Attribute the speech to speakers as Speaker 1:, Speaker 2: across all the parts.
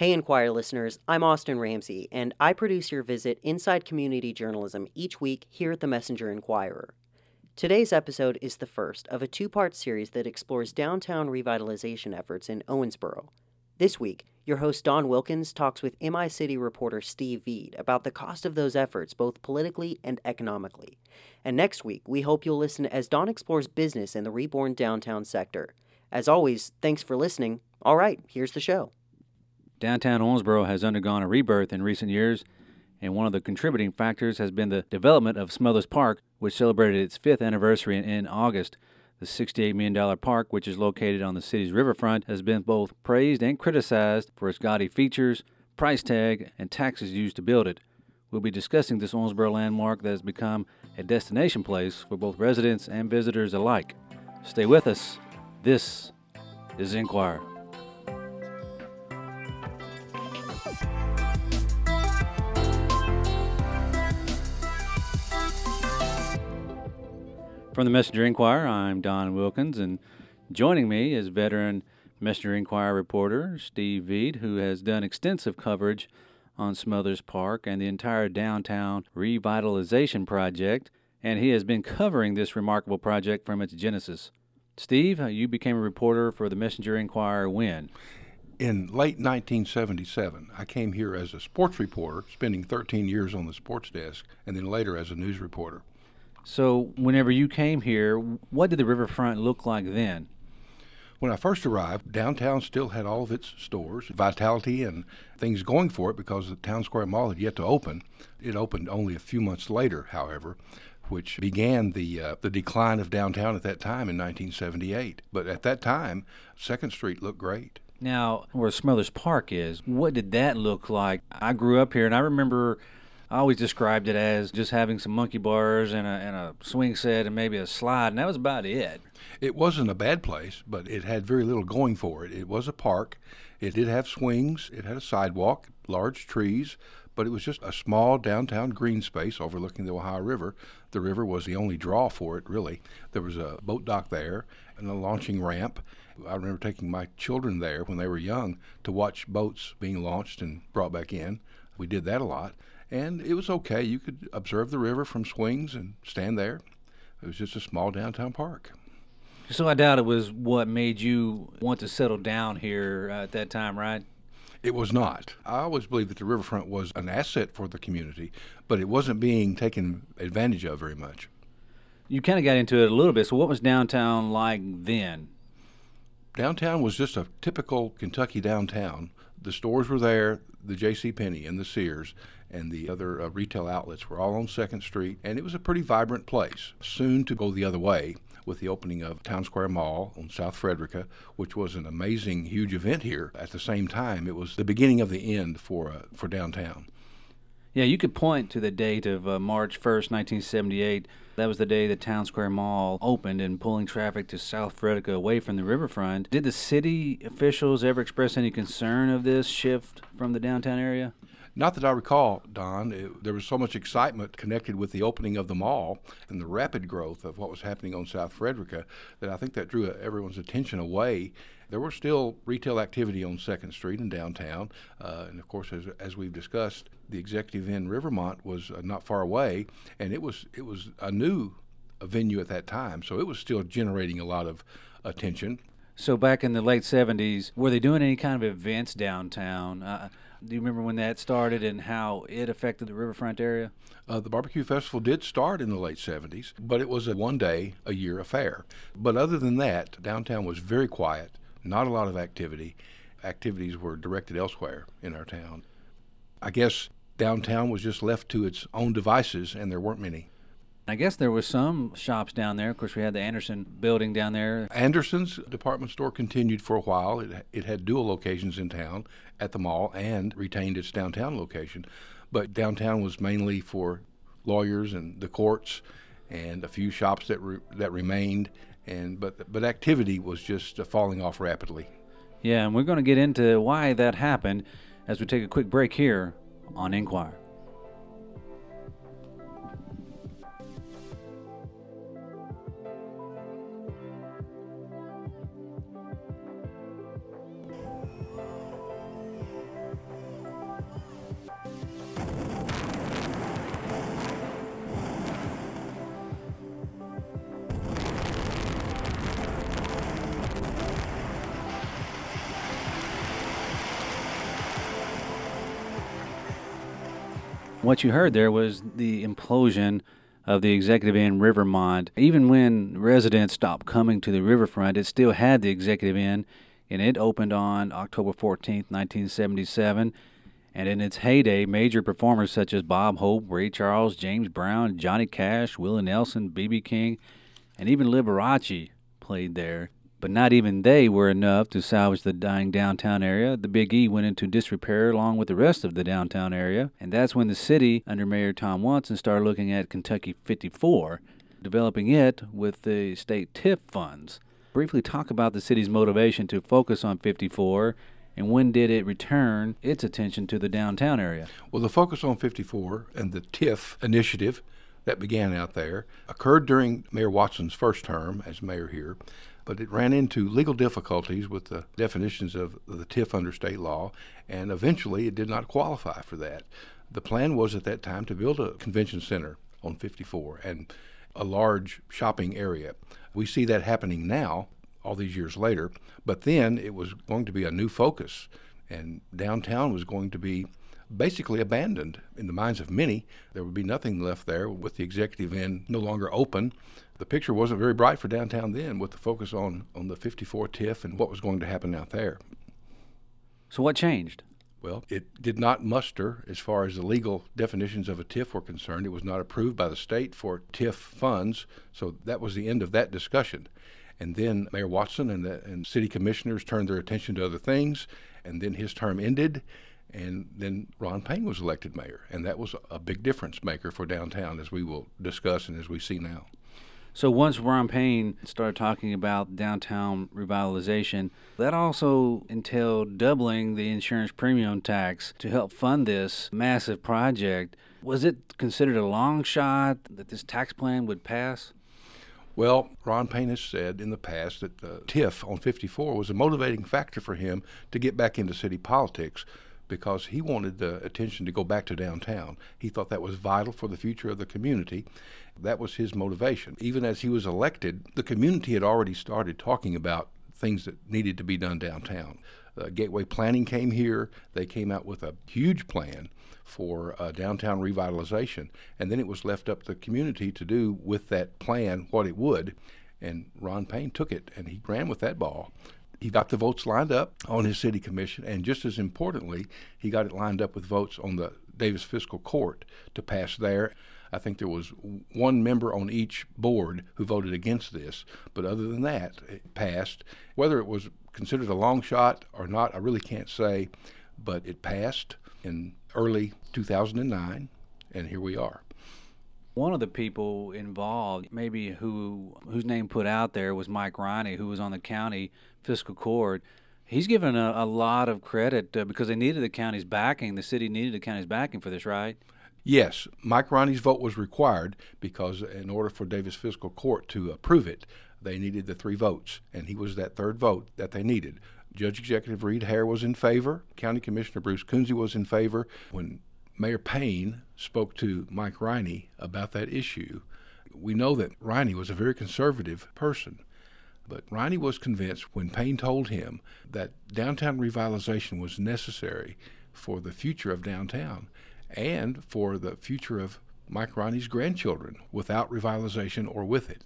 Speaker 1: Hey, Inquirer listeners, I'm Austin Ramsey, and I produce your visit inside community journalism each week here at the Messenger Inquirer. Today's episode is the first of a two part series that explores downtown revitalization efforts in Owensboro. This week, your host Don Wilkins talks with MI City reporter Steve Vied about the cost of those efforts both politically and economically. And next week, we hope you'll listen as Don explores business in the reborn downtown sector. As always, thanks for listening. All right, here's the show.
Speaker 2: Downtown Owensboro has undergone a rebirth in recent years, and one of the contributing factors has been the development of Smothers Park, which celebrated its fifth anniversary in August. The $68 million park, which is located on the city's riverfront, has been both praised and criticized for its gaudy features, price tag, and taxes used to build it. We'll be discussing this Owensboro landmark that has become a destination place for both residents and visitors alike. Stay with us. This is Inquirer. From the Messenger Inquirer, I'm Don Wilkins, and joining me is veteran Messenger Inquirer reporter Steve Vied, who has done extensive coverage on Smothers Park and the entire downtown revitalization project, and he has been covering this remarkable project from its genesis. Steve, uh, you became a reporter for the Messenger Inquirer when?
Speaker 3: In late 1977, I came here as a sports reporter, spending 13 years on the sports desk, and then later as a news reporter.
Speaker 2: So, whenever you came here, what did the riverfront look like then?
Speaker 3: When I first arrived, downtown still had all of its stores, vitality, and things going for it because the Town Square Mall had yet to open. It opened only a few months later, however, which began the uh, the decline of downtown at that time in 1978. But at that time, Second Street looked great.
Speaker 2: Now, where Smothers Park is, what did that look like? I grew up here, and I remember I always described it as just having some monkey bars and a, and a swing set and maybe a slide, and that was about it.
Speaker 3: It wasn't a bad place, but it had very little going for it. It was a park. It did have swings. It had a sidewalk, large trees, but it was just a small downtown green space overlooking the Ohio River. The river was the only draw for it, really. There was a boat dock there and a launching ramp. I remember taking my children there when they were young to watch boats being launched and brought back in. We did that a lot and it was okay. You could observe the river from swings and stand there. It was just a small downtown park.
Speaker 2: So I doubt it was what made you want to settle down here uh, at that time, right?
Speaker 3: It was not. I always believed that the riverfront was an asset for the community, but it wasn't being taken advantage of very much.
Speaker 2: You kind of got into it a little bit. So, what was downtown like then?
Speaker 3: Downtown was just a typical Kentucky downtown. The stores were there, the J.C. Penney and the Sears, and the other uh, retail outlets were all on Second Street, and it was a pretty vibrant place. Soon to go the other way with the opening of Town Square Mall on South Frederica, which was an amazing, huge event here. At the same time, it was the beginning of the end for uh, for downtown.
Speaker 2: Yeah, you could point to the date of uh, March 1st, 1978. That was the day the Town Square Mall opened and pulling traffic to South Frederica away from the riverfront. Did the city officials ever express any concern of this shift from the downtown area?
Speaker 3: Not that I recall, Don. It, there was so much excitement connected with the opening of the mall and the rapid growth of what was happening on South Frederica that I think that drew everyone's attention away. There was still retail activity on Second Street and downtown, uh, and of course, as, as we've discussed, the Executive Inn Rivermont was uh, not far away, and it was it was a new venue at that time, so it was still generating a lot of attention.
Speaker 2: So back in the late '70s, were they doing any kind of events downtown? Uh, do you remember when that started and how it affected the riverfront area?
Speaker 3: Uh, the barbecue festival did start in the late 70s, but it was a one day a year affair. But other than that, downtown was very quiet, not a lot of activity. Activities were directed elsewhere in our town. I guess downtown was just left to its own devices, and there weren't many.
Speaker 2: I guess there was some shops down there. Of course, we had the Anderson building down there.
Speaker 3: Anderson's department store continued for a while. It, it had dual locations in town at the mall and retained its downtown location. But downtown was mainly for lawyers and the courts and a few shops that re, that remained. And but but activity was just uh, falling off rapidly.
Speaker 2: Yeah, and we're going to get into why that happened as we take a quick break here on Inquirer. What you heard there was the implosion of the Executive Inn Rivermont. Even when residents stopped coming to the riverfront, it still had the Executive Inn, and it opened on October 14, 1977. And in its heyday, major performers such as Bob Hope, Ray Charles, James Brown, Johnny Cash, Willie Nelson, B.B. King, and even Liberace played there. But not even they were enough to salvage the dying downtown area. The Big E went into disrepair along with the rest of the downtown area, and that's when the city, under Mayor Tom Watson, started looking at Kentucky 54, developing it with the state TIF funds. Briefly talk about the city's motivation to focus on 54 and when did it return its attention to the downtown area?
Speaker 3: Well, the focus on 54 and the TIF initiative that began out there occurred during Mayor Watson's first term as mayor here but it ran into legal difficulties with the definitions of the TIF under state law, and eventually it did not qualify for that. The plan was at that time to build a convention center on 54 and a large shopping area. We see that happening now, all these years later, but then it was going to be a new focus, and downtown was going to be basically abandoned in the minds of many. There would be nothing left there with the executive inn no longer open. The picture wasn't very bright for downtown then with the focus on, on the 54 TIF and what was going to happen out there.
Speaker 2: So, what changed?
Speaker 3: Well, it did not muster as far as the legal definitions of a TIF were concerned. It was not approved by the state for TIF funds, so that was the end of that discussion. And then Mayor Watson and the and city commissioners turned their attention to other things, and then his term ended, and then Ron Payne was elected mayor, and that was a big difference maker for downtown, as we will discuss and as we see now.
Speaker 2: So once Ron Payne started talking about downtown revitalization, that also entailed doubling the insurance premium tax to help fund this massive project. Was it considered a long shot that this tax plan would pass?
Speaker 3: Well, Ron Payne has said in the past that the TIF on 54 was a motivating factor for him to get back into city politics because he wanted the attention to go back to downtown. He thought that was vital for the future of the community. That was his motivation. Even as he was elected, the community had already started talking about things that needed to be done downtown. Uh, Gateway Planning came here. They came out with a huge plan for uh, downtown revitalization, and then it was left up to the community to do with that plan what it would. And Ron Payne took it and he ran with that ball he got the votes lined up on his city commission, and just as importantly, he got it lined up with votes on the Daviess Fiscal Court to pass there. I think there was one member on each board who voted against this, but other than that, it passed. Whether it was considered a long shot or not, I really can't say, but it passed in early 2009, and here we are.
Speaker 2: One of the people involved, maybe who whose name put out there was Mike Riney, who was on the county fiscal court. He's given a, a lot of credit uh, because they needed the county's backing. The city needed the county's backing for this, right?
Speaker 3: Yes, Mike Riney's vote was required because in order for Daviess Fiscal Court to approve it, they needed the three votes, and he was that third vote that they needed. Judge Executive Reid Haire was in favor. County Commissioner Bruce Kunze was in favor. When Mayor Payne spoke to Mike Riney about that issue, we know that Riney was a very conservative person. But Riney was convinced when Payne told him that downtown revitalization was necessary for the future of downtown and for the future of Mike Riney's grandchildren without revitalization or with it.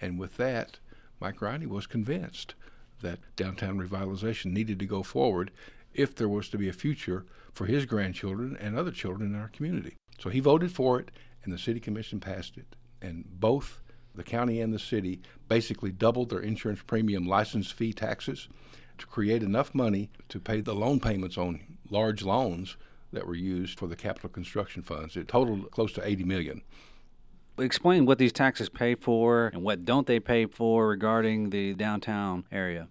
Speaker 3: And with that, Mike Riney was convinced that downtown revitalization needed to go forward if there was to be a future for his grandchildren and other children in our community. So he voted for it, and the city commission passed it. And both the county and the city basically doubled their insurance premium license fee taxes to create enough money to pay the loan payments on large loans that were used for the capital construction funds. It totaled close to 80 million.
Speaker 2: Explain what these taxes pay for and what don't they pay for regarding the downtown area.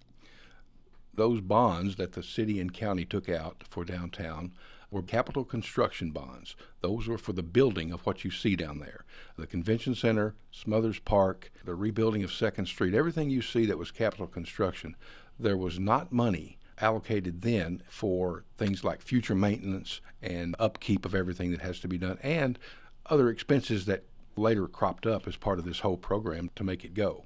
Speaker 3: Those bonds that the city and county took out for downtown were capital construction bonds. Those were for the building of what you see down there the convention center, Smothers Park, the rebuilding of Second Street, everything you see that was capital construction. There was not money allocated then for things like future maintenance and upkeep of everything that has to be done and other expenses that later cropped up as part of this whole program to make it go.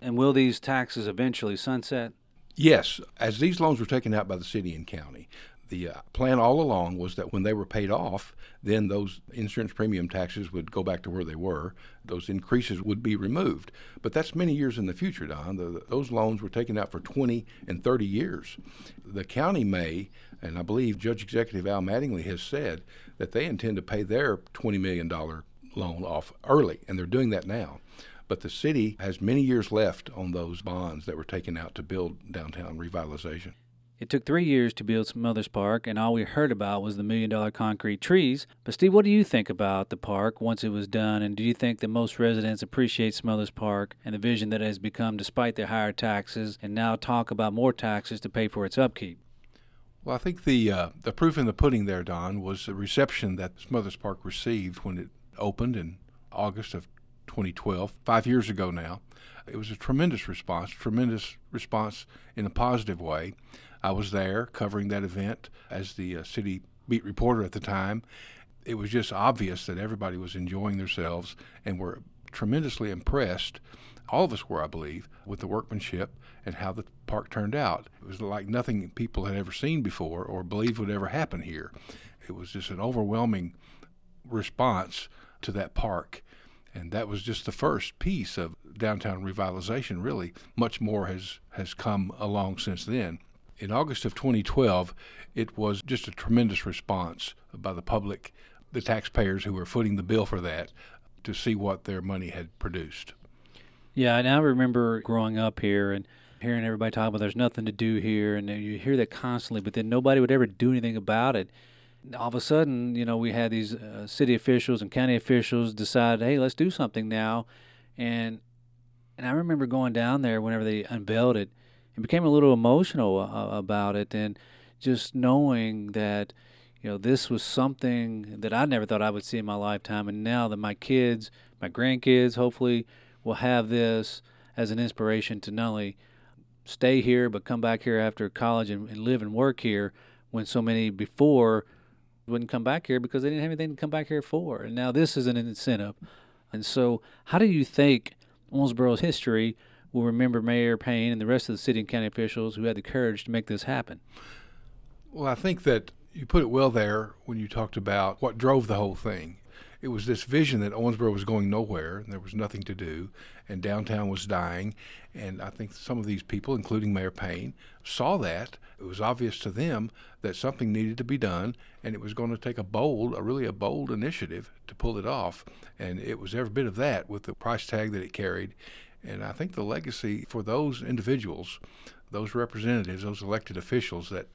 Speaker 2: And will these taxes eventually sunset?
Speaker 3: Yes, as these loans were taken out by the city and county, the uh, plan all along was that when they were paid off, then those insurance premium taxes would go back to where they were. Those increases would be removed. But that's many years in the future, Don. The, those loans were taken out for 20 and 30 years. The county may, and I believe Judge Executive Al Mattingly has said that they intend to pay their $20 million loan off early, and they're doing that now. But the city has many years left on those bonds that were taken out to build downtown revitalization.
Speaker 2: It took three years to build Smothers Park, and all we heard about was the million dollar concrete trees. But, Steve, what do you think about the park once it was done? And do you think that most residents appreciate Smothers Park and the vision that it has become despite the higher taxes and now talk about more taxes to pay for its upkeep?
Speaker 3: Well, I think the uh, the proof in the pudding there, Don, was the reception that Smothers Park received when it opened in August of 2012, five years ago now. It was a tremendous response, tremendous response in a positive way. I was there covering that event as the uh, city beat reporter at the time. It was just obvious that everybody was enjoying themselves and were tremendously impressed. All of us were, I believe, with the workmanship and how the park turned out. It was like nothing people had ever seen before or believed would ever happen here. It was just an overwhelming response to that park. And that was just the first piece of downtown revitalization, really. Much more has, has come along since then in August of 2012, it was just a tremendous response by the public, the taxpayers who were footing the bill for that, to see what their money had produced.
Speaker 2: Yeah, and I remember growing up here and hearing everybody talk about there's nothing to do here, and you hear that constantly, but then nobody would ever do anything about it. All of a sudden, you know, we had these uh, city officials and county officials decide, hey, let's do something now, and and I remember going down there whenever they unveiled it and became a little emotional uh, about it and just knowing that you know this was something that I never thought I would see in my lifetime. And now that my kids my grandkids hopefully will have this as an inspiration to not only stay here but come back here after college and, and live and work here when so many before wouldn't come back here because they didn't have anything to come back here for and now this is an incentive and so how do you think Owensboro's history will remember Mayor Payne and the rest of the city and county officials who had the courage to make this happen.
Speaker 3: Well, I think that you put it well there when you talked about what drove the whole thing. It was this vision that Owensboro was going nowhere and there was nothing to do, and downtown was dying. And I think some of these people, including Mayor Payne, saw that. It was obvious to them that something needed to be done, and it was going to take a bold, a really a bold initiative to pull it off. And it was every bit of that with the price tag that it carried and I think the legacy for those individuals, those representatives, those elected officials that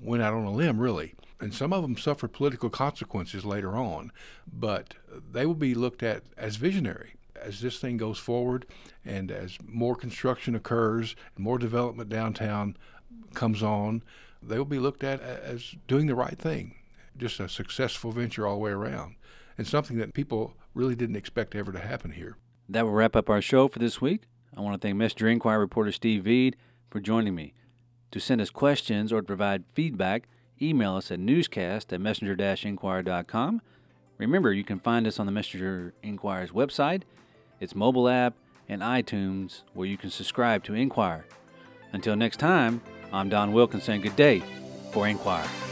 Speaker 3: went out on a limb, really, and some of them suffered political consequences later on, but they will be looked at as visionary as this thing goes forward and as more construction occurs, and more development downtown comes on, they will be looked at as doing the right thing. Just a successful venture all the way around, and something that people really didn't expect ever to happen here.
Speaker 2: That will wrap up our show for this week. I want to thank Messenger Inquirer reporter Steve Vied for joining me. To send us questions or to provide feedback, email us at newscast at messenger-inquirer.com. Remember, you can find us on the Messenger Inquirer's website, its mobile app, and iTunes, where you can subscribe to Inquirer. Until next time, I'm Don Wilkinson. good day for Inquirer.